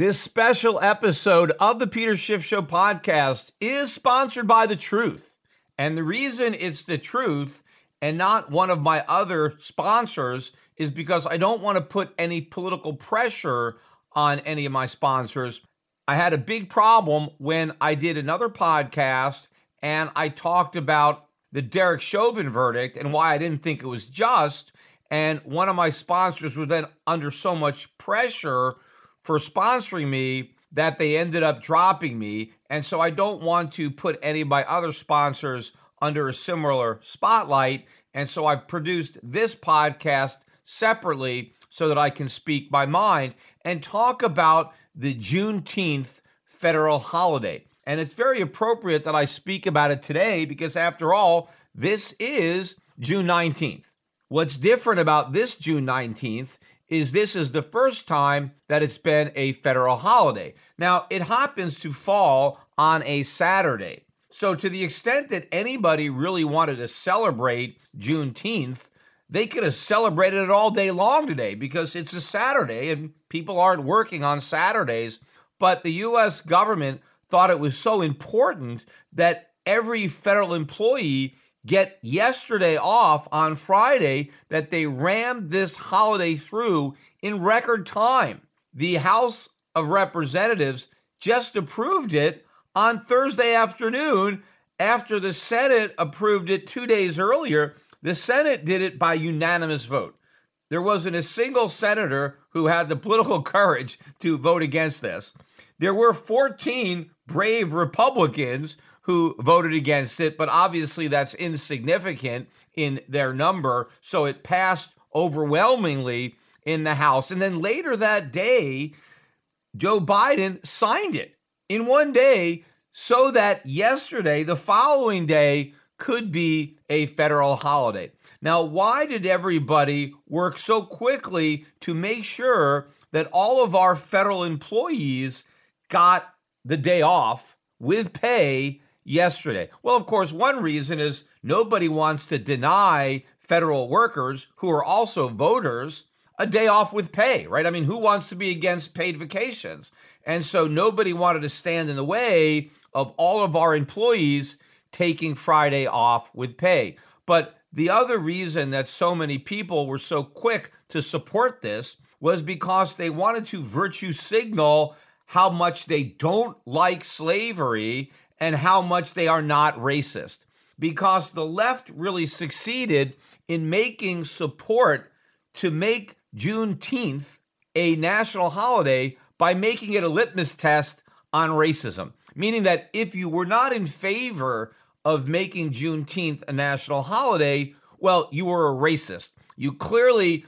This special episode of the Peter Schiff Show podcast is sponsored by The Truth. And the reason it's The Truth and not one of my other sponsors is because I don't want to put any political pressure on any of my sponsors. I had a big problem when I did another podcast and I talked about the Derek Chauvin verdict and why I didn't think it was just. And one of my sponsors was then under so much pressure for sponsoring me that they ended up dropping me. And so I don't want to put any of my other sponsors under a similar spotlight. And so I've produced this podcast separately so that I can speak my mind and talk about the Juneteenth federal holiday. And it's very appropriate that I speak about it today because, after all, this is June 19th. What's different about this June 19th is this is the first time that it's been a federal holiday. Now, it happens to fall on a Saturday. So, to the extent that anybody really wanted to celebrate Juneteenth, they could have celebrated it all day long today because it's a Saturday and people aren't working on Saturdays. But the U.S. government thought it was so important that every federal employee get yesterday off on Friday that they rammed this holiday through in record time. The House of Representatives just approved it on Thursday afternoon after the Senate approved it two days earlier. The Senate did it by unanimous vote. There wasn't a single senator who had the political courage to vote against this. There were 14 brave Republicans who voted against it, but obviously that's insignificant in their number. So it passed overwhelmingly in the House. And then later that day, Joe Biden signed it in one day so that yesterday, the following day, could be a federal holiday. Now, why did everybody work so quickly to make sure that all of our federal employees got the day off with pay yesterday? Well, of course, one reason is nobody wants to deny federal workers who are also voters a day off with pay, right? I mean, who wants to be against paid vacations? And so nobody wanted to stand in the way of all of our employees taking Friday off with pay. But the other reason that so many people were so quick to support this was because they wanted to virtue signal how much they don't like slavery and how much they are not racist. Because the left really succeeded in making support to make Juneteenth a national holiday by making it a litmus test on racism. Meaning that if you were not in favor of making Juneteenth a national holiday, well, you were a racist. You clearly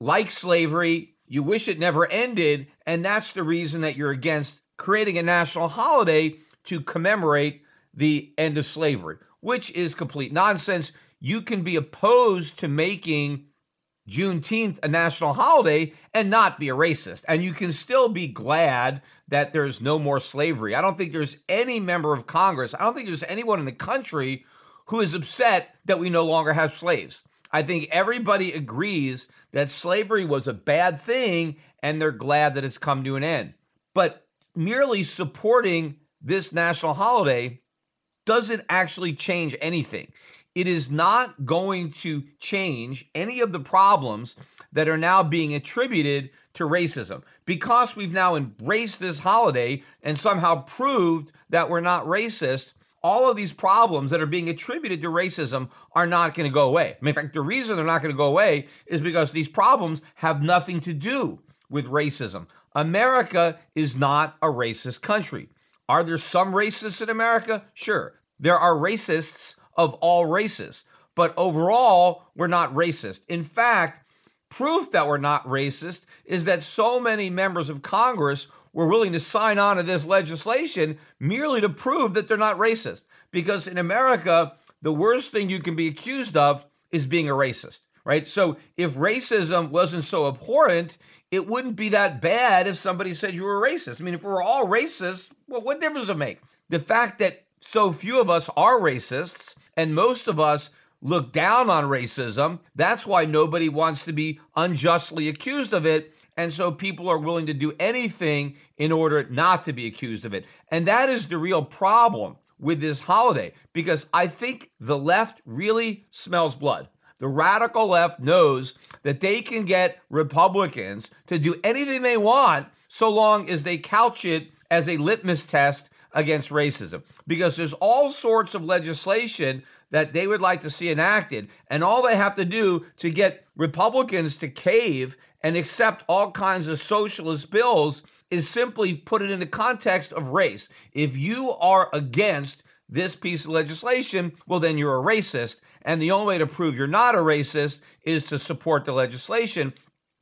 like slavery, you wish it never ended, and that's the reason that you're against creating a national holiday to commemorate the end of slavery, which is complete nonsense. You can be opposed to making Juneteenth a national holiday and not be a racist. And you can still be glad that there's no more slavery. I don't think there's any member of Congress, I don't think there's anyone in the country who is upset that we no longer have slaves. I think everybody agrees that slavery was a bad thing and they're glad that it's come to an end. But merely supporting this national holiday doesn't actually change anything it is not going to change any of the problems that are now being attributed to racism. Because we've now embraced this holiday and somehow proved that we're not racist, all of these problems that are being attributed to racism are not going to go away. I mean, in fact, the reason they're not going to go away is because these problems have nothing to do with racism. America is not a racist country. Are there some racists in America? Sure. There are racists of all races. But overall, we're not racist. In fact, proof that we're not racist is that so many members of Congress were willing to sign on to this legislation merely to prove that they're not racist. Because in America, the worst thing you can be accused of is being a racist, right? So if racism wasn't so abhorrent, it wouldn't be that bad if somebody said you were racist. I mean, if we were all racist, well, what difference does it make? The fact that so few of us are racists and most of us look down on racism. That's why nobody wants to be unjustly accused of it. And so people are willing to do anything in order not to be accused of it. And that is the real problem with this holiday because I think the left really smells blood. The radical left knows that they can get Republicans to do anything they want so long as they couch it as a litmus test against racism because there's all sorts of legislation that they would like to see enacted. And all they have to do to get Republicans to cave and accept all kinds of socialist bills is simply put it in the context of race. If you are against this piece of legislation, well, then you're a racist. And the only way to prove you're not a racist is to support the legislation.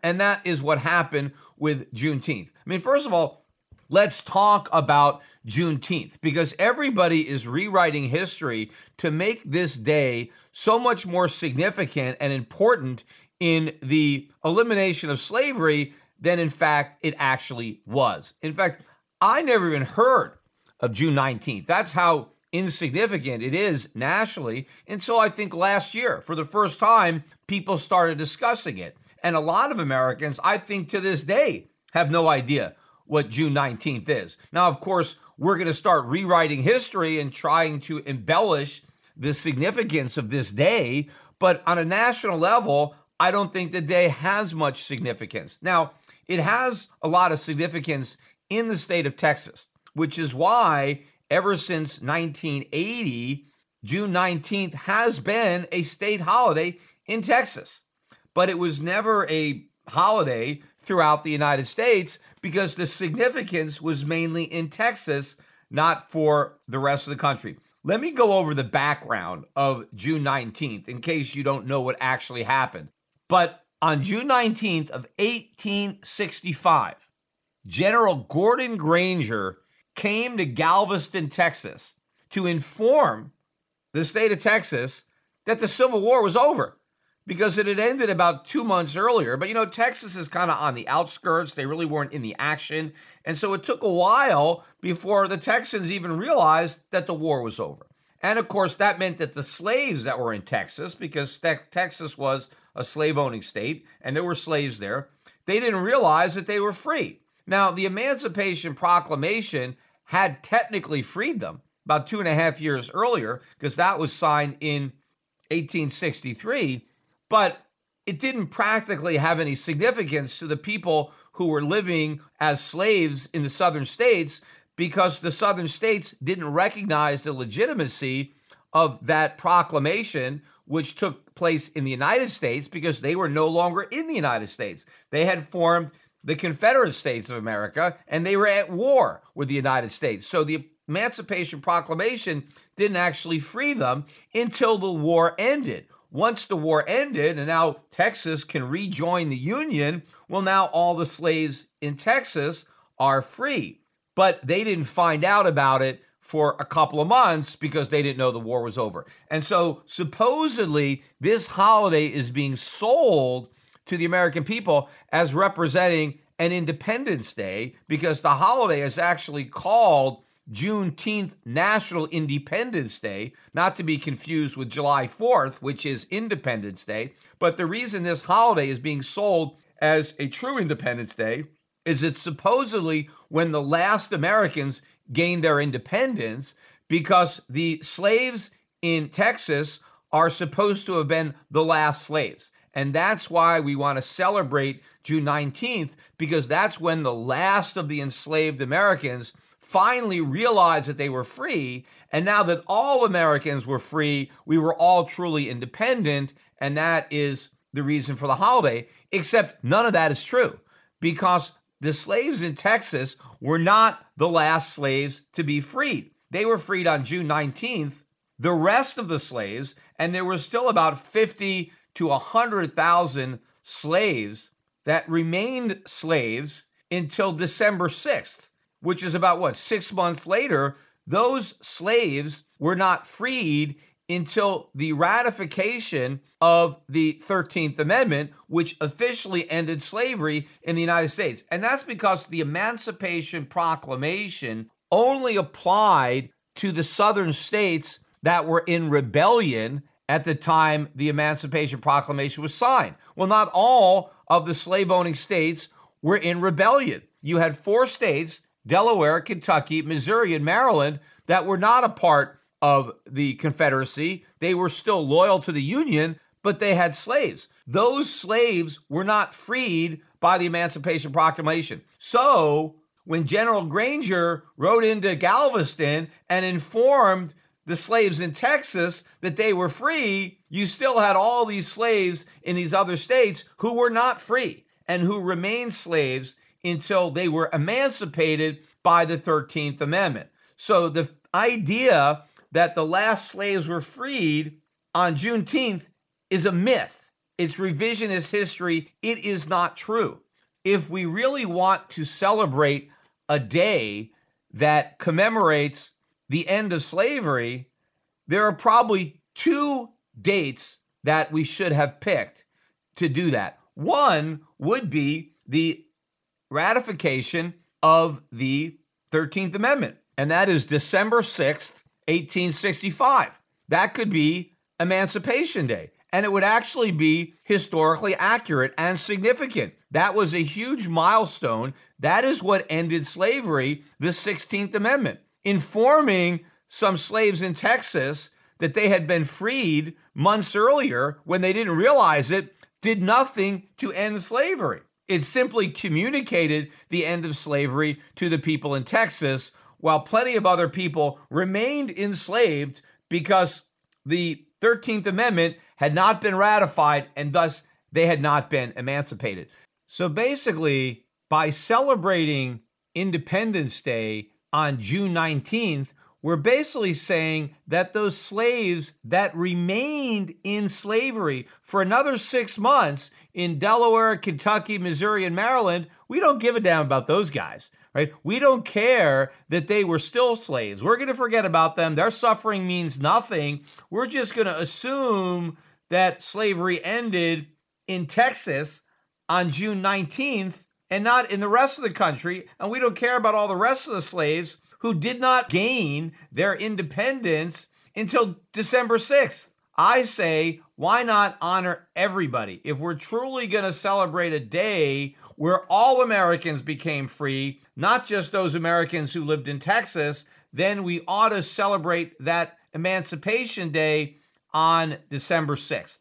And that is what happened with Juneteenth. I mean, first of all, let's talk about Juneteenth because everybody is rewriting history to make this day so much more significant and important in the elimination of slavery than in fact it actually was. In fact, I never even heard of June 19th. That's how insignificant it is nationally until I think last year. For the first time, people started discussing it. And a lot of Americans, I think to this day, have no idea what June 19th is. Now, of course, we're going to start rewriting history and trying to embellish the significance of this day. But on a national level, I don't think the day has much significance. Now, it has a lot of significance in the state of Texas, which is why ever since 1980, June 19th has been a state holiday in Texas. But it was never a holiday throughout the United States because the significance was mainly in Texas, not for the rest of the country. Let me go over the background of June 19th in case you don't know what actually happened. But on June 19th of 1865, General Gordon Granger came to Galveston, Texas to inform the state of Texas that the Civil War was over because it had ended about two months earlier. But you know, Texas is kind of on the outskirts. They really weren't in the action. And so it took a while before the Texans even realized that the war was over. And of course, that meant that the slaves that were in Texas, because Texas was a slave owning state and there were slaves there, they didn't realize that they were free. Now, the Emancipation Proclamation had technically freed them about two and a half years earlier, because that was signed in 1863 but it didn't practically have any significance to the people who were living as slaves in the southern states because the southern states didn't recognize the legitimacy of that proclamation which took place in the United States because they were no longer in the United States. They had formed the Confederate States of America and they were at war with the United States. So the Emancipation Proclamation didn't actually free them until the war ended once the war ended and now Texas can rejoin the Union, well, now all the slaves in Texas are free. But they didn't find out about it for a couple of months because they didn't know the war was over. And so supposedly this holiday is being sold to the American people as representing an Independence Day because the holiday is actually called Juneteenth National Independence Day, not to be confused with July 4th, which is Independence Day. But the reason this holiday is being sold as a true Independence Day is it's supposedly when the last Americans gained their independence because the slaves in Texas are supposed to have been the last slaves. And that's why we want to celebrate June 19th, because that's when the last of the enslaved Americans finally realized that they were free. And now that all Americans were free, we were all truly independent. And that is the reason for the holiday, except none of that is true because the slaves in Texas were not the last slaves to be freed. They were freed on June 19th. The rest of the slaves, and there were still about 50 to 100,000 slaves that remained slaves until December 6th, which is about what, six months later, those slaves were not freed until the ratification of the 13th Amendment, which officially ended slavery in the United States. And that's because the Emancipation Proclamation only applied to the southern states that were in rebellion at the time the Emancipation Proclamation was signed. Well, not all of the slave owning states were in rebellion. You had four states Delaware, Kentucky, Missouri, and Maryland that were not a part of the Confederacy. They were still loyal to the Union, but they had slaves. Those slaves were not freed by the Emancipation Proclamation. So, when General Granger rode into Galveston and informed the slaves in Texas that they were free, you still had all these slaves in these other states who were not free and who remained slaves until they were emancipated by the 13th Amendment. So the idea that the last slaves were freed on Juneteenth is a myth. It's revisionist history. It is not true. If we really want to celebrate a day that commemorates the end of slavery, there are probably two dates that we should have picked to do that. One would be the ratification of the 13th Amendment, and that is December 6th, 1865. That could be Emancipation Day, and it would actually be historically accurate and significant. That was a huge milestone. That is what ended slavery, the 16th Amendment informing some slaves in Texas that they had been freed months earlier when they didn't realize it, did nothing to end slavery. It simply communicated the end of slavery to the people in Texas, while plenty of other people remained enslaved because the 13th Amendment had not been ratified and thus they had not been emancipated. So basically, by celebrating Independence Day on June 19th, we're basically saying that those slaves that remained in slavery for another six months in Delaware, Kentucky, Missouri, and Maryland, we don't give a damn about those guys, right? We don't care that they were still slaves. We're going to forget about them. Their suffering means nothing. We're just going to assume that slavery ended in Texas on June 19th and not in the rest of the country. And we don't care about all the rest of the slaves who did not gain their independence until December 6th. I say, why not honor everybody? If we're truly going to celebrate a day where all Americans became free, not just those Americans who lived in Texas, then we ought to celebrate that Emancipation Day on December 6th.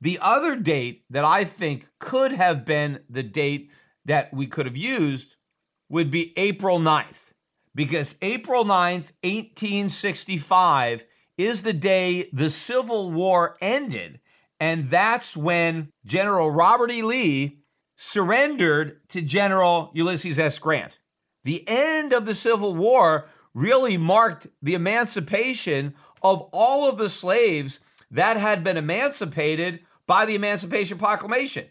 The other date that I think could have been the date that we could have used would be April 9th, because April 9th, 1865, is the day the Civil War ended. And that's when General Robert E. Lee surrendered to General Ulysses S. Grant. The end of the Civil War really marked the emancipation of all of the slaves that had been emancipated by the Emancipation Proclamation.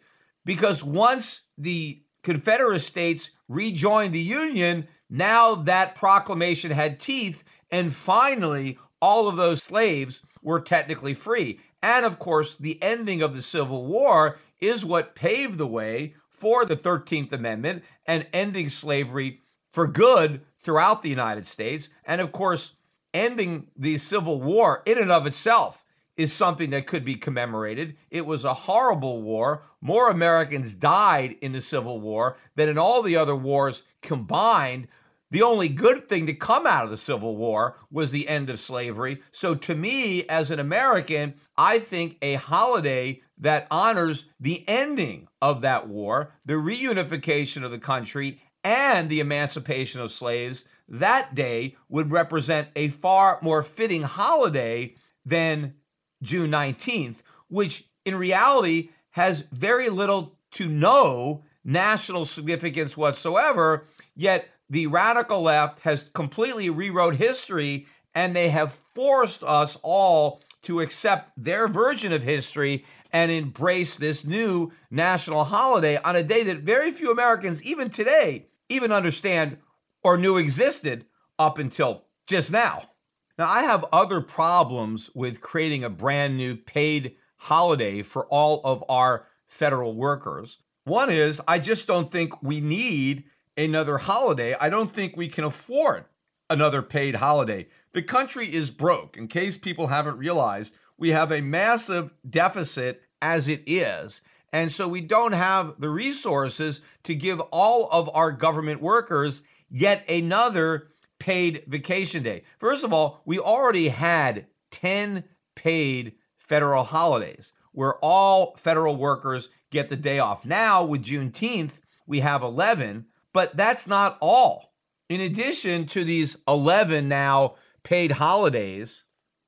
Because once the Confederate states rejoined the Union, now that proclamation had teeth, and finally, all of those slaves were technically free. And of course, the ending of the Civil War is what paved the way for the 13th Amendment and ending slavery for good throughout the United States. And of course, ending the Civil War in and of itself is something that could be commemorated. It was a horrible war. More Americans died in the Civil War than in all the other wars combined. The only good thing to come out of the Civil War was the end of slavery. So, to me, as an American, I think a holiday that honors the ending of that war, the reunification of the country, and the emancipation of slaves, that day would represent a far more fitting holiday than June 19th, which in reality has very little to no national significance whatsoever. Yet the radical left has completely rewrote history and they have forced us all to accept their version of history and embrace this new national holiday on a day that very few Americans, even today, even understand or knew existed up until just now. Now, I have other problems with creating a brand new paid holiday for all of our federal workers. One is, I just don't think we need another holiday. I don't think we can afford another paid holiday. The country is broke. In case people haven't realized, we have a massive deficit as it is. And so we don't have the resources to give all of our government workers yet another paid vacation day. First of all, we already had 10 paid federal holidays where all federal workers get the day off. Now, with Juneteenth, we have 11, but that's not all. In addition to these 11 now paid holidays,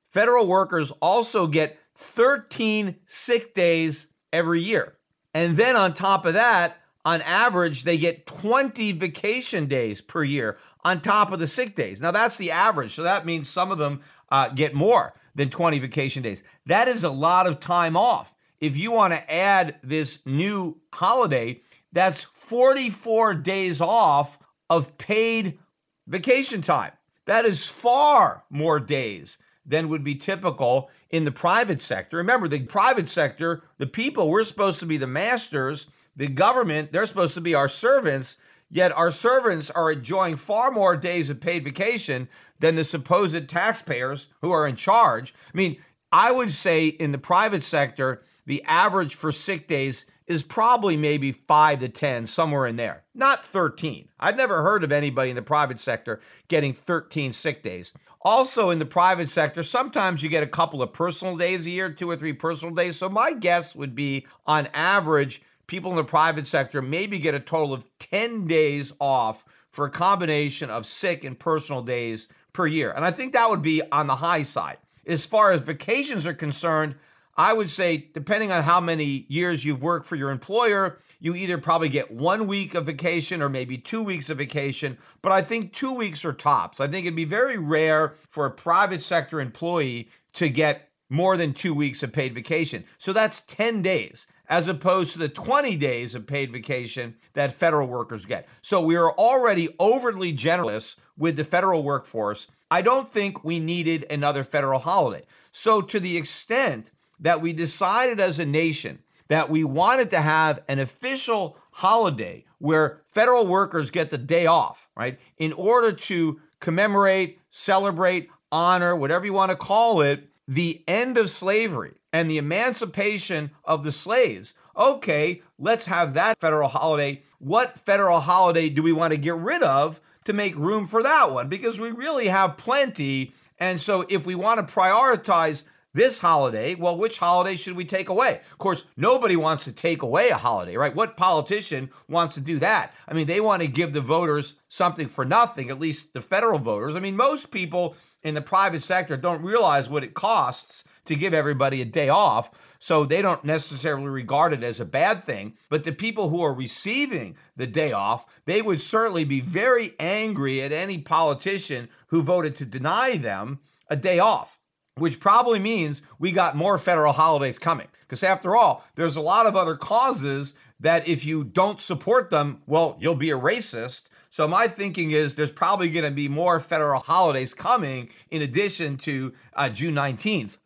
federal workers also get 13 sick days every year. And then on top of that, on average, they get 20 vacation days per year on top of the sick days. Now, that's the average. So that means some of them uh, get more than 20 vacation days. That is a lot of time off. If you want to add this new holiday, that's 44 days off of paid vacation time. That is far more days than would be typical in the private sector. Remember, the private sector, the people, we're supposed to be the masters. The government, they're supposed to be our servants. Yet our servants are enjoying far more days of paid vacation than the supposed taxpayers who are in charge. I mean, I would say in the private sector, the average for sick days is probably maybe five to 10, somewhere in there, not 13. I've never heard of anybody in the private sector getting 13 sick days. Also, in the private sector, sometimes you get a couple of personal days a year, two or three personal days. So, my guess would be on average, people in the private sector maybe get a total of 10 days off for a combination of sick and personal days per year. And I think that would be on the high side. As far as vacations are concerned, I would say, depending on how many years you've worked for your employer, you either probably get one week of vacation or maybe two weeks of vacation. But I think two weeks are tops. I think it'd be very rare for a private sector employee to get more than two weeks of paid vacation. So that's 10 days as opposed to the 20 days of paid vacation that federal workers get. So we are already overly generous with the federal workforce. I don't think we needed another federal holiday. So, to the extent that we decided as a nation that we wanted to have an official holiday where federal workers get the day off, right, in order to commemorate, celebrate, honor, whatever you want to call it, the end of slavery and the emancipation of the slaves. Okay, let's have that federal holiday. What federal holiday do we want to get rid of to make room for that one? Because we really have plenty. And so if we want to prioritize this holiday, well, which holiday should we take away? Of course, nobody wants to take away a holiday, right? What politician wants to do that? I mean, they want to give the voters something for nothing, at least the federal voters. I mean, most people in the private sector don't realize what it costs to give everybody a day off. So they don't necessarily regard it as a bad thing. But the people who are receiving the day off, they would certainly be very angry at any politician who voted to deny them a day off, which probably means we got more federal holidays coming. Because after all, there's a lot of other causes that if you don't support them, well, you'll be a racist. So my thinking is there's probably going to be more federal holidays coming in addition to uh, June 19th.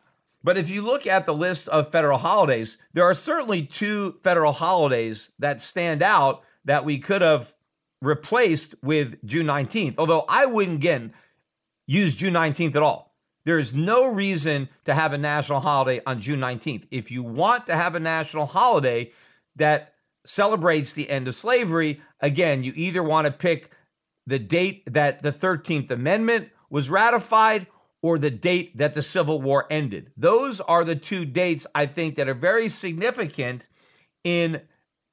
But if you look at the list of federal holidays, there are certainly two federal holidays that stand out that we could have replaced with June 19th. Although I wouldn't again use June 19th at all. There is no reason to have a national holiday on June 19th. If you want to have a national holiday that celebrates the end of slavery, again, you either want to pick the date that the 13th Amendment was ratified or the date that the Civil War ended. Those are the two dates I think that are very significant in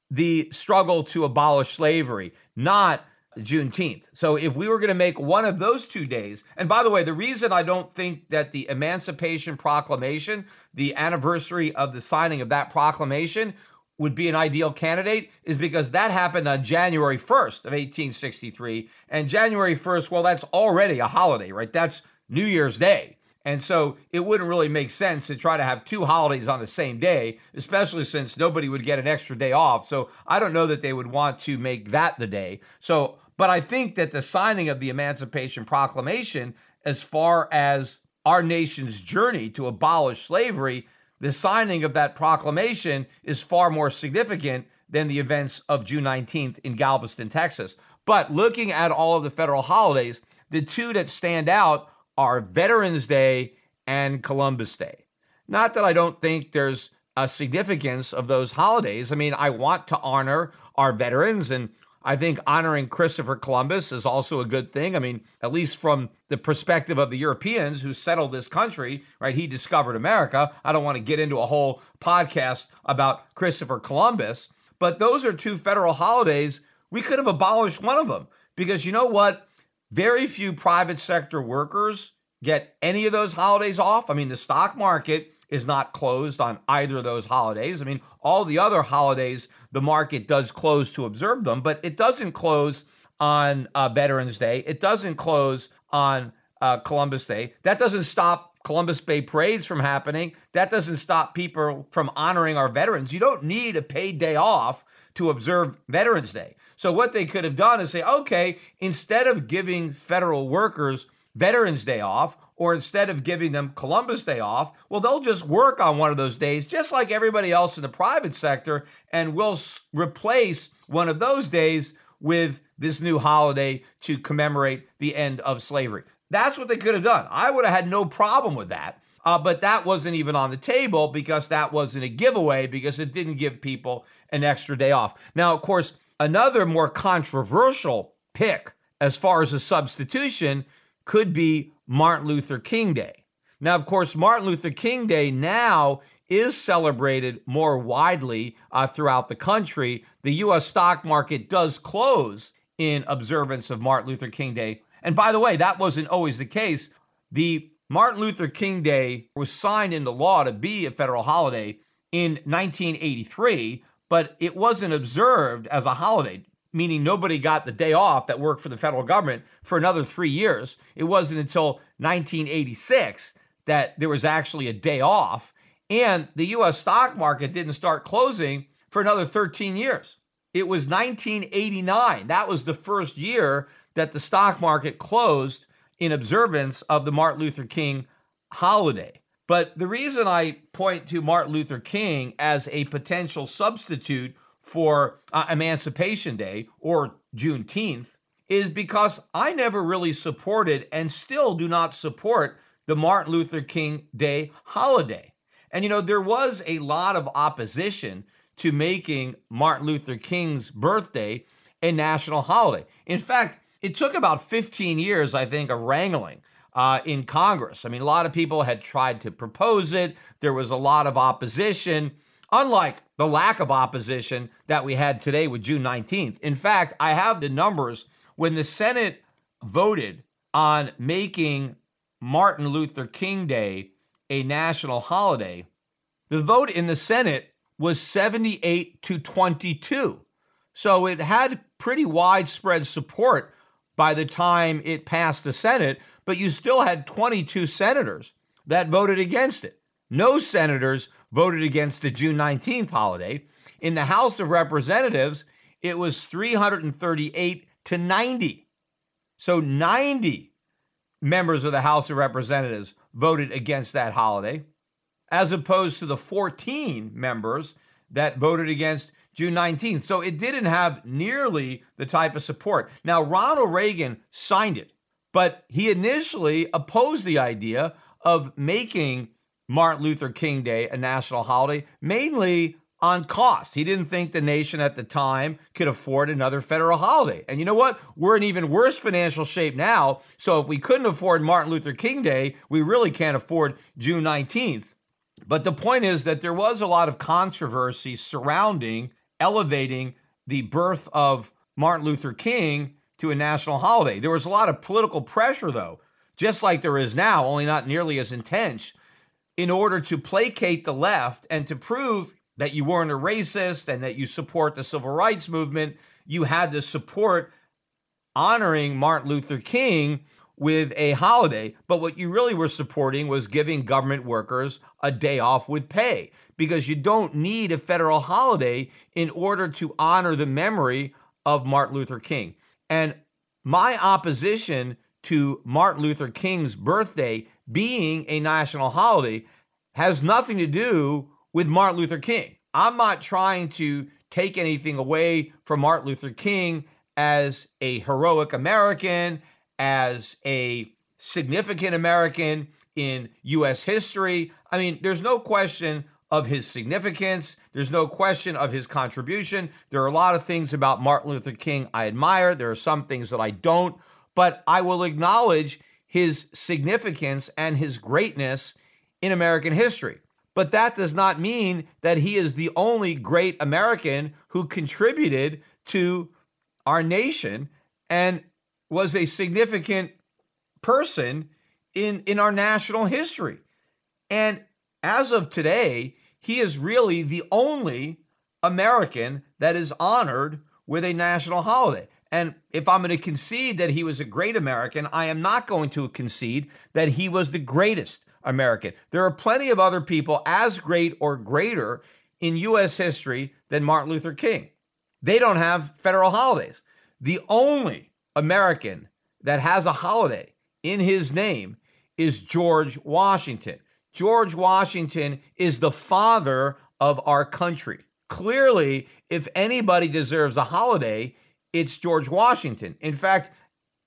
the struggle to abolish slavery, not Juneteenth. So if we were going to make one of those two days, and by the way, the reason I don't think that the Emancipation Proclamation, the anniversary of the signing of that proclamation, would be an ideal candidate is because that happened on January 1st of 1863. And January 1st, well, that's already a holiday, right? That's New Year's Day. And so it wouldn't really make sense to try to have two holidays on the same day, especially since nobody would get an extra day off. So I don't know that they would want to make that the day. So, but I think that the signing of the Emancipation Proclamation, as far as our nation's journey to abolish slavery, the signing of that proclamation is far more significant than the events of June 19th in Galveston, Texas. But looking at all of the federal holidays, the two that stand out are Veterans Day and Columbus Day. Not that I don't think there's a significance of those holidays. I mean, I want to honor our veterans and I think honoring Christopher Columbus is also a good thing. I mean, at least from the perspective of the Europeans who settled this country, right? He discovered America. I don't want to get into a whole podcast about Christopher Columbus, but those are two federal holidays. We could have abolished one of them because you know what? Very few private sector workers get any of those holidays off. I mean, the stock market is not closed on either of those holidays. I mean, all the other holidays, the market does close to observe them, but it doesn't close on uh, Veterans Day. It doesn't close on uh, Columbus Day. That doesn't stop Columbus Day parades from happening. That doesn't stop people from honoring our veterans. You don't need a paid day off to observe Veterans Day. So, what they could have done is say, okay, instead of giving federal workers Veterans Day off, or instead of giving them Columbus Day off, well, they'll just work on one of those days, just like everybody else in the private sector, and we'll replace one of those days with this new holiday to commemorate the end of slavery. That's what they could have done. I would have had no problem with that. Uh, but that wasn't even on the table because that wasn't a giveaway because it didn't give people an extra day off. Now, of course, another more controversial pick as far as a substitution could be Martin Luther King Day. Now, of course, Martin Luther King Day now is celebrated more widely uh, throughout the country. The U.S. stock market does close in observance of Martin Luther King Day. And by the way, that wasn't always the case. The Martin Luther King Day was signed into law to be a federal holiday in 1983, but it wasn't observed as a holiday, meaning nobody got the day off that worked for the federal government for another three years. It wasn't until 1986 that there was actually a day off. And the US stock market didn't start closing for another 13 years. It was 1989. That was the first year that the stock market closed in observance of the Martin Luther King holiday. But the reason I point to Martin Luther King as a potential substitute for uh, Emancipation Day or Juneteenth is because I never really supported and still do not support the Martin Luther King Day holiday. And you know, there was a lot of opposition to making Martin Luther King's birthday a national holiday. In fact, it took about 15 years, I think, of wrangling uh, in Congress. I mean, a lot of people had tried to propose it, there was a lot of opposition, unlike the lack of opposition that we had today with June 19th. In fact, I have the numbers when the Senate voted on making Martin Luther King Day a national holiday. The vote in the Senate was 78 to 22. So it had pretty widespread support by the time it passed the Senate, but you still had 22 senators that voted against it. No senators voted against the June 19th holiday. In the House of Representatives, it was 338 to 90. So 90 members of the House of Representatives voted against that holiday, as opposed to the 14 members that voted against June 19th. So it didn't have nearly the type of support. Now, Ronald Reagan signed it, but he initially opposed the idea of making Martin Luther King Day a national holiday, mainly on cost. He didn't think the nation at the time could afford another federal holiday. And you know what? We're in even worse financial shape now. So if we couldn't afford Martin Luther King Day, we really can't afford June 19th. But the point is that there was a lot of controversy surrounding elevating the birth of Martin Luther King to a national holiday. There was a lot of political pressure, though, just like there is now, only not nearly as intense, in order to placate the left and to prove that you weren't a racist and that you support the civil rights movement. You had to support honoring Martin Luther King with a holiday. But what you really were supporting was giving government workers a day off with pay because you don't need a federal holiday in order to honor the memory of Martin Luther King. And my opposition to Martin Luther King's birthday being a national holiday has nothing to do with Martin Luther King. I'm not trying to take anything away from Martin Luther King as a heroic American, as a significant American in U.S. history. I mean, there's no question of his significance. There's no question of his contribution. There are a lot of things about Martin Luther King I admire. There are some things that I don't, but I will acknowledge his significance and his greatness in American history. But that does not mean that he is the only great American who contributed to our nation and was a significant person in, in our national history. And as of today, he is really the only American that is honored with a national holiday. And if I'm going to concede that he was a great American, I am not going to concede that he was the greatest American. There are plenty of other people as great or greater in U.S. history than Martin Luther King. They don't have federal holidays. The only American that has a holiday in his name is George Washington. George Washington is the father of our country. Clearly, if anybody deserves a holiday, it's George Washington. In fact,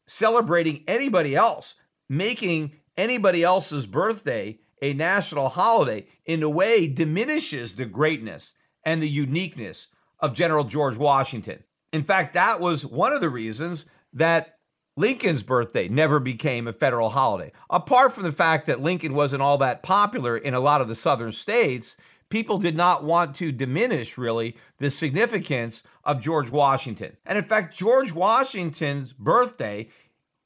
celebrating anybody else, making anybody else's birthday a national holiday, in a way diminishes the greatness and the uniqueness of General George Washington. In fact, that was one of the reasons that Lincoln's birthday never became a federal holiday. Apart from the fact that Lincoln wasn't all that popular in a lot of the southern states, people did not want to diminish really the significance of George Washington. And in fact, George Washington's birthday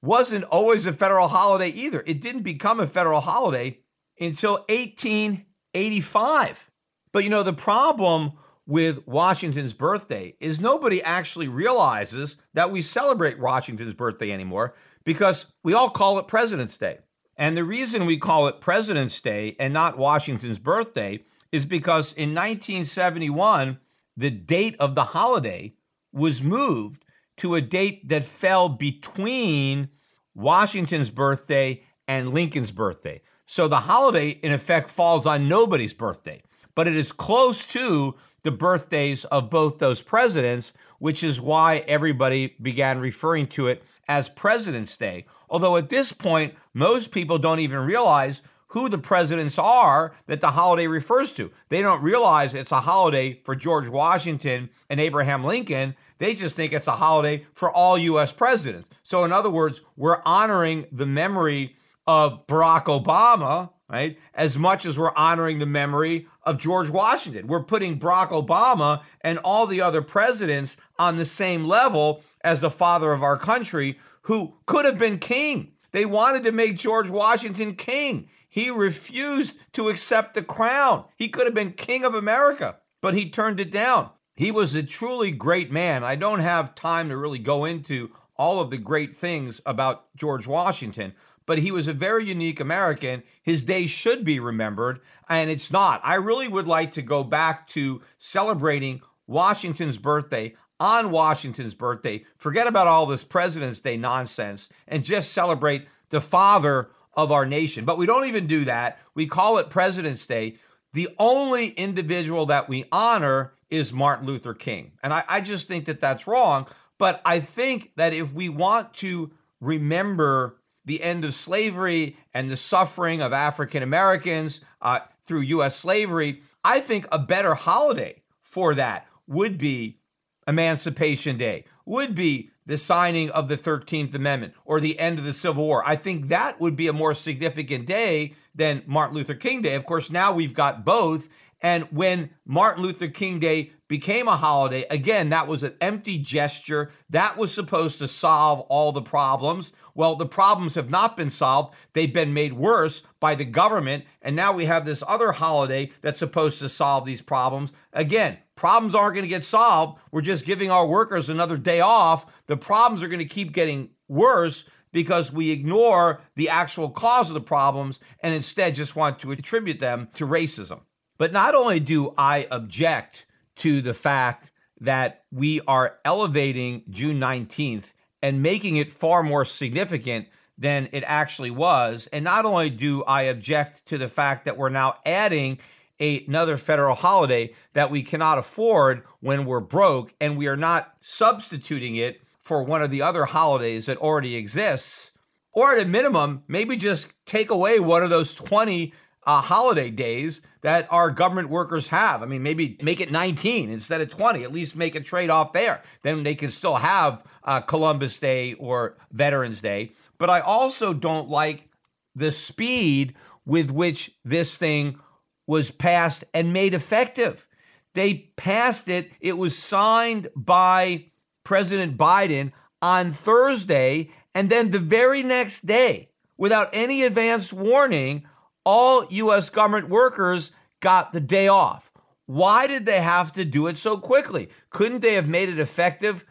wasn't always a federal holiday either. It didn't become a federal holiday until 1885. But you know, the problem with Washington's birthday is nobody actually realizes that we celebrate Washington's birthday anymore because we all call it President's Day. And the reason we call it President's Day and not Washington's birthday is because in 1971, the date of the holiday was moved to a date that fell between Washington's birthday and Lincoln's birthday. So the holiday, in effect, falls on nobody's birthday, but it is close to the birthdays of both those presidents, which is why everybody began referring to it as President's Day. Although at this point, most people don't even realize who the presidents are that the holiday refers to. They don't realize it's a holiday for George Washington and Abraham Lincoln. They just think it's a holiday for all U.S. presidents. So, in other words, we're honoring the memory of Barack Obama, right, as much as we're honoring the memory of George Washington. We're putting Barack Obama and all the other presidents on the same level as the father of our country who could have been king. They wanted to make George Washington king. He refused to accept the crown. He could have been king of America, but he turned it down. He was a truly great man. I don't have time to really go into all of the great things about George Washington, but he was a very unique American. His day should be remembered, and it's not. I really would like to go back to celebrating Washington's birthday on Washington's birthday. Forget about all this President's Day nonsense and just celebrate the father of our nation. But we don't even do that. We call it President's Day. The only individual that we honor is Martin Luther King. And I, I just think that that's wrong. But I think that if we want to remember the end of slavery and the suffering of African Americans uh, through U.S. slavery, I think a better holiday for that would be Emancipation Day, would be the signing of the 13th Amendment or the end of the Civil War. I think that would be a more significant day than Martin Luther King Day. Of course, now we've got both. And when Martin Luther King Day became a holiday, again, that was an empty gesture. That was supposed to solve all the problems. Well, the problems have not been solved. They've been made worse by the government. And now we have this other holiday that's supposed to solve these problems. Again, problems aren't going to get solved. We're just giving our workers another day off. The problems are going to keep getting worse because we ignore the actual cause of the problems and instead just want to attribute them to racism. But not only do I object to the fact that we are elevating June 19th and making it far more significant than it actually was, and not only do I object to the fact that we're now adding a, another federal holiday that we cannot afford when we're broke, and we are not substituting it for one of the other holidays that already exists, or at a minimum, maybe just take away one of those 20 uh, holiday days that our government workers have. I mean, maybe make it 19 instead of 20, at least make a trade off there. Then they can still have uh, Columbus Day or Veterans Day. But I also don't like the speed with which this thing was passed and made effective. They passed it, it was signed by President Biden on Thursday, and then the very next day, without any advance warning, all U.S. government workers got the day off. Why did they have to do it so quickly? Couldn't they have made it effective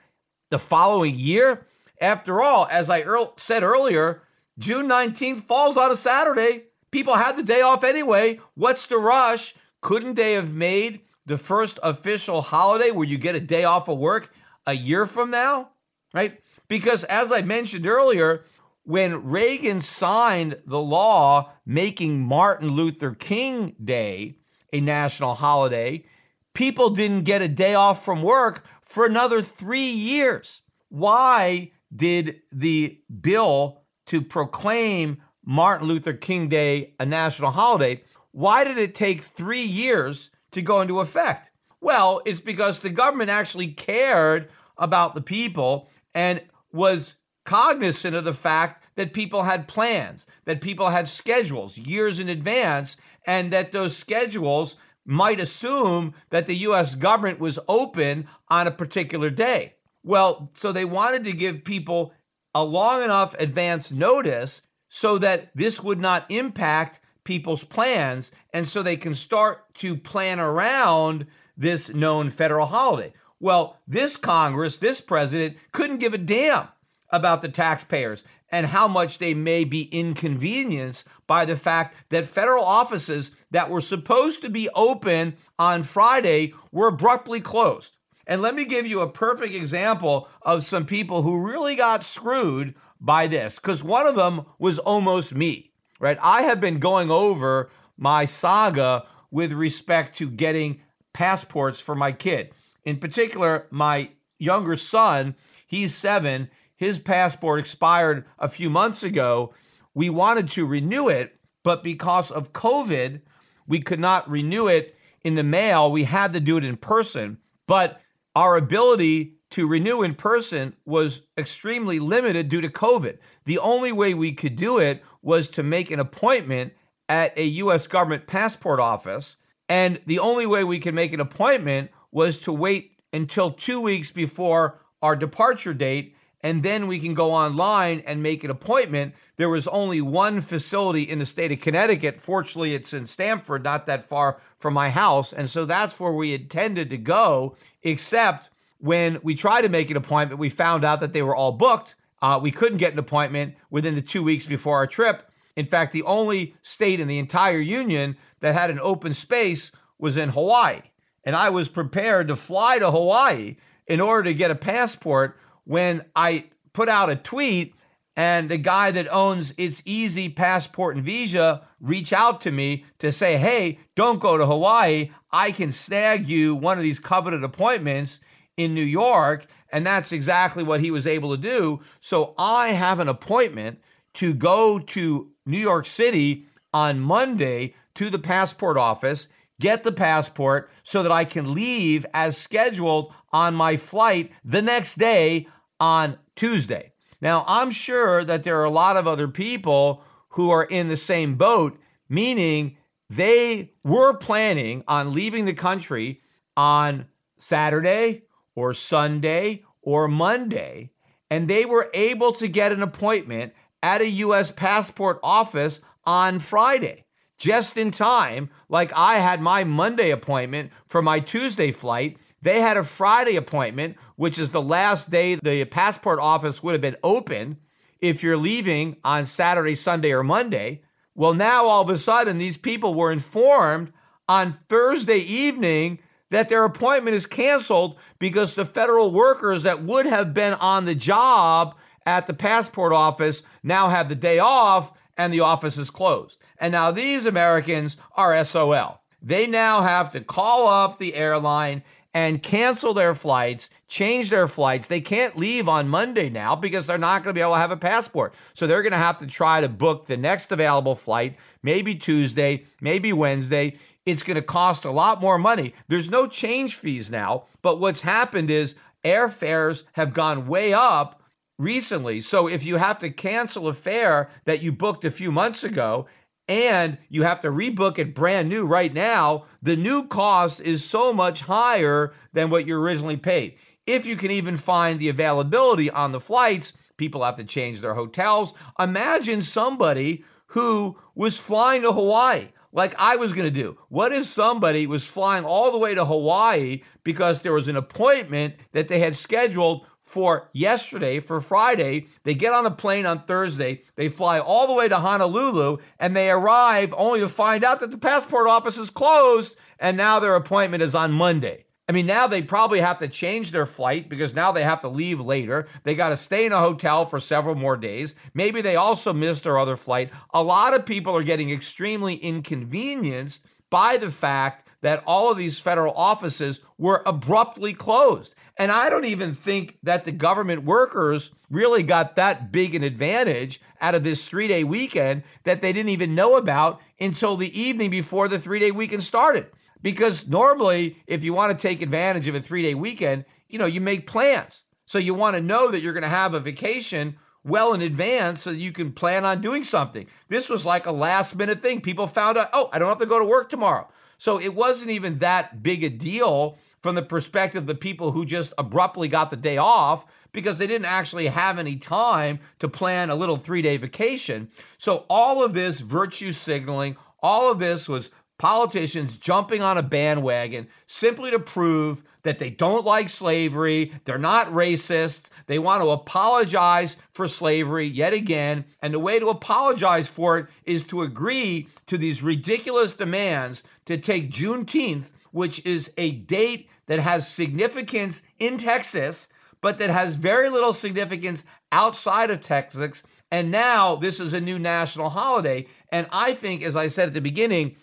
the following year? After all, as I said earlier, June 19th falls on a Saturday. People had the day off anyway. What's the rush? Couldn't they have made the first official holiday where you get a day off of work a year from now? Right? Because as I mentioned earlier, when Reagan signed the law making Martin Luther King Day a national holiday, people didn't get a day off from work for another three years. Why did the bill to proclaim Martin Luther King Day a national holiday, why did it take three years to go into effect? Well, it's because the government actually cared about the people and was cognizant of the fact that people had plans, that people had schedules years in advance, and that those schedules might assume that the US government was open on a particular day. Well, so they wanted to give people a long enough advance notice so that this would not impact people's plans and so they can start to plan around this known federal holiday. Well, this Congress, this president couldn't give a damn about the taxpayers and how much they may be inconvenienced by the fact that federal offices that were supposed to be open on Friday were abruptly closed. And let me give you a perfect example of some people who really got screwed by this, because one of them was almost me, right? I have been going over my saga with respect to getting passports for my kid. In particular, my younger son, he's seven. His passport expired a few months ago. We wanted to renew it, but because of COVID, we could not renew it in the mail. We had to do it in person. But our ability to renew in person was extremely limited due to COVID. The only way we could do it was to make an appointment at a US government passport office. And the only way we could make an appointment was to wait until two weeks before our departure date and then we can go online and make an appointment. There was only one facility in the state of Connecticut. Fortunately, it's in Stamford, not that far from my house. And so that's where we intended to go, except when we tried to make an appointment, we found out that they were all booked. Uh, we couldn't get an appointment within the two weeks before our trip. In fact, the only state in the entire union that had an open space was in Hawaii. And I was prepared to fly to Hawaii in order to get a passport when I put out a tweet and the guy that owns It's Easy Passport and Visa reach out to me to say, hey, don't go to Hawaii. I can snag you one of these coveted appointments in New York. And that's exactly what he was able to do. So I have an appointment to go to New York City on Monday to the passport office, get the passport so that I can leave as scheduled on my flight the next day on Tuesday. Now, I'm sure that there are a lot of other people who are in the same boat, meaning they were planning on leaving the country on Saturday or Sunday or Monday, and they were able to get an appointment at a U.S. passport office on Friday, just in time, like I had my Monday appointment for my Tuesday flight they had a Friday appointment, which is the last day the passport office would have been open if you're leaving on Saturday, Sunday, or Monday. Well, now all of a sudden, these people were informed on Thursday evening that their appointment is canceled because the federal workers that would have been on the job at the passport office now have the day off and the office is closed. And now these Americans are SOL. They now have to call up the airline and cancel their flights, change their flights. They can't leave on Monday now because they're not going to be able to have a passport. So they're going to have to try to book the next available flight, maybe Tuesday, maybe Wednesday. It's going to cost a lot more money. There's no change fees now, but what's happened is airfares have gone way up recently. So if you have to cancel a fare that you booked a few months ago and you have to rebook it brand new right now, the new cost is so much higher than what you originally paid. If you can even find the availability on the flights, people have to change their hotels. Imagine somebody who was flying to Hawaii like I was going to do. What if somebody was flying all the way to Hawaii because there was an appointment that they had scheduled for yesterday, for Friday. They get on a plane on Thursday. They fly all the way to Honolulu and they arrive only to find out that the passport office is closed and now their appointment is on Monday. I mean, now they probably have to change their flight because now they have to leave later. They got to stay in a hotel for several more days. Maybe they also missed their other flight. A lot of people are getting extremely inconvenienced by the fact that all of these federal offices were abruptly closed. And I don't even think that the government workers really got that big an advantage out of this three day weekend that they didn't even know about until the evening before the three day weekend started. Because normally, if you want to take advantage of a three day weekend, you know, you make plans. So you want to know that you're going to have a vacation well in advance so that you can plan on doing something. This was like a last minute thing. People found out, oh, I don't have to go to work tomorrow. So it wasn't even that big a deal from the perspective of the people who just abruptly got the day off because they didn't actually have any time to plan a little three day vacation. So, all of this virtue signaling, all of this was politicians jumping on a bandwagon simply to prove that they don't like slavery, they're not racist, they want to apologize for slavery yet again. And the way to apologize for it is to agree to these ridiculous demands to take Juneteenth, which is a date that has significance in Texas, but that has very little significance outside of Texas. And now this is a new national holiday. And I think, as I said at the beginning,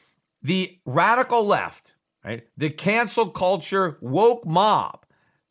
the radical left, right, the cancel culture woke mob,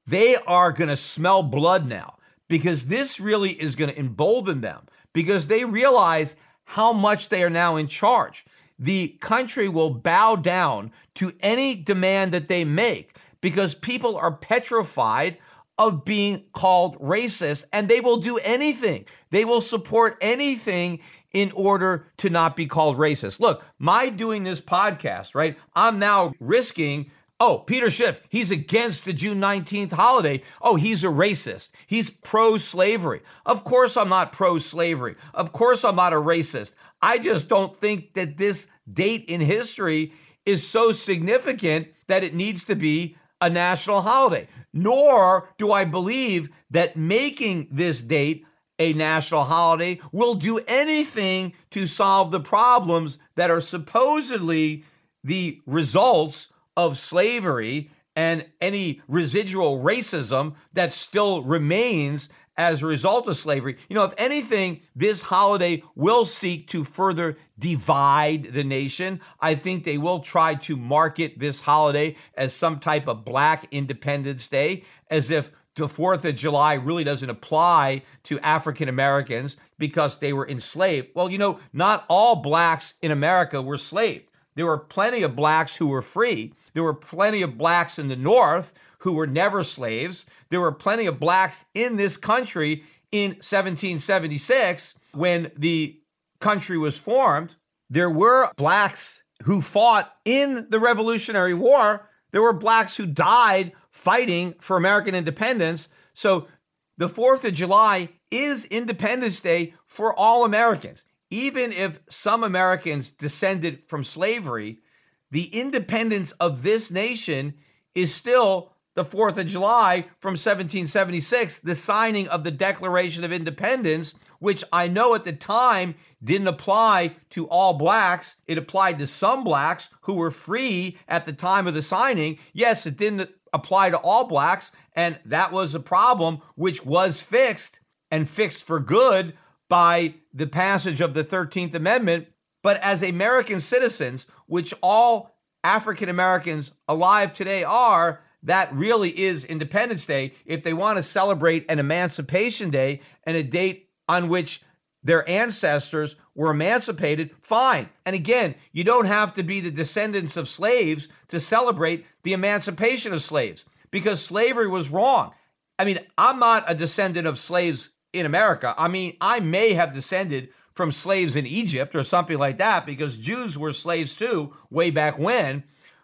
they are going to smell blood now because this really is going to embolden them because they realize how much they are now in charge. The country will bow down to any demand that they make because people are petrified of being called racist and they will do anything. They will support anything in order to not be called racist. Look, my doing this podcast, right? I'm now risking Oh, Peter Schiff, he's against the June 19th holiday. Oh, he's a racist. He's pro slavery. Of course, I'm not pro slavery. Of course, I'm not a racist. I just don't think that this date in history is so significant that it needs to be a national holiday. Nor do I believe that making this date a national holiday will do anything to solve the problems that are supposedly the results of slavery and any residual racism that still remains as a result of slavery. You know, if anything, this holiday will seek to further divide the nation. I think they will try to market this holiday as some type of black Independence Day, as if the 4th of July really doesn't apply to African Americans because they were enslaved. Well, you know, not all blacks in America were slaved. There were plenty of blacks who were free. There were plenty of blacks in the North who were never slaves. There were plenty of blacks in this country in 1776 when the country was formed. There were blacks who fought in the Revolutionary War. There were blacks who died fighting for American independence. So the 4th of July is Independence Day for all Americans. Even if some Americans descended from slavery, the independence of this nation is still the 4th of July from 1776, the signing of the Declaration of Independence, which I know at the time didn't apply to all blacks. It applied to some blacks who were free at the time of the signing. Yes, it didn't apply to all blacks, and that was a problem which was fixed and fixed for good by the passage of the 13th Amendment but as American citizens, which all African Americans alive today are, that really is Independence Day. If they want to celebrate an Emancipation Day and a date on which their ancestors were emancipated, fine. And again, you don't have to be the descendants of slaves to celebrate the emancipation of slaves because slavery was wrong. I mean, I'm not a descendant of slaves in America. I mean, I may have descended from slaves in Egypt or something like that, because Jews were slaves too way back when.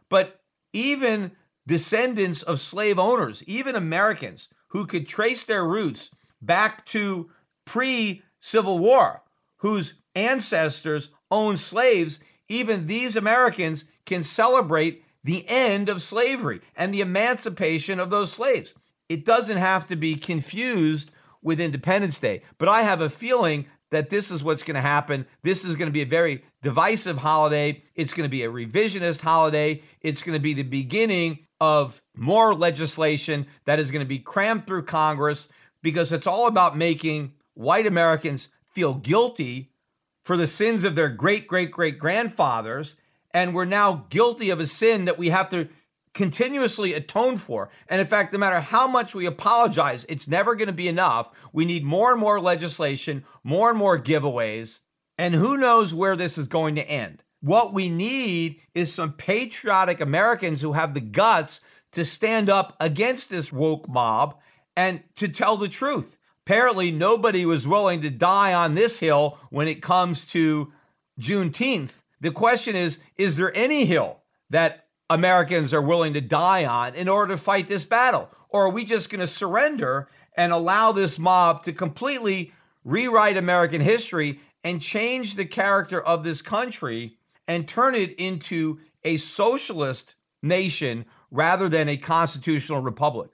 But even descendants of slave owners, even Americans who could trace their roots back to pre Civil War, whose ancestors owned slaves, even these Americans can celebrate the end of slavery and the emancipation of those slaves. It doesn't have to be confused with Independence Day, but I have a feeling that this is what's going to happen. This is going to be a very divisive holiday. It's going to be a revisionist holiday. It's going to be the beginning of more legislation that is going to be crammed through Congress because it's all about making white Americans feel guilty for the sins of their great great great grandfathers. And we're now guilty of a sin that we have to continuously atone for. And in fact, no matter how much we apologize, it's never going to be enough. We need more and more legislation, more and more giveaways, and who knows where this is going to end. What we need is some patriotic Americans who have the guts to stand up against this woke mob and to tell the truth. Apparently, nobody was willing to die on this hill when it comes to Juneteenth. The question is is there any hill that Americans are willing to die on in order to fight this battle? Or are we just going to surrender and allow this mob to completely rewrite American history and change the character of this country and turn it into a socialist nation rather than a constitutional republic.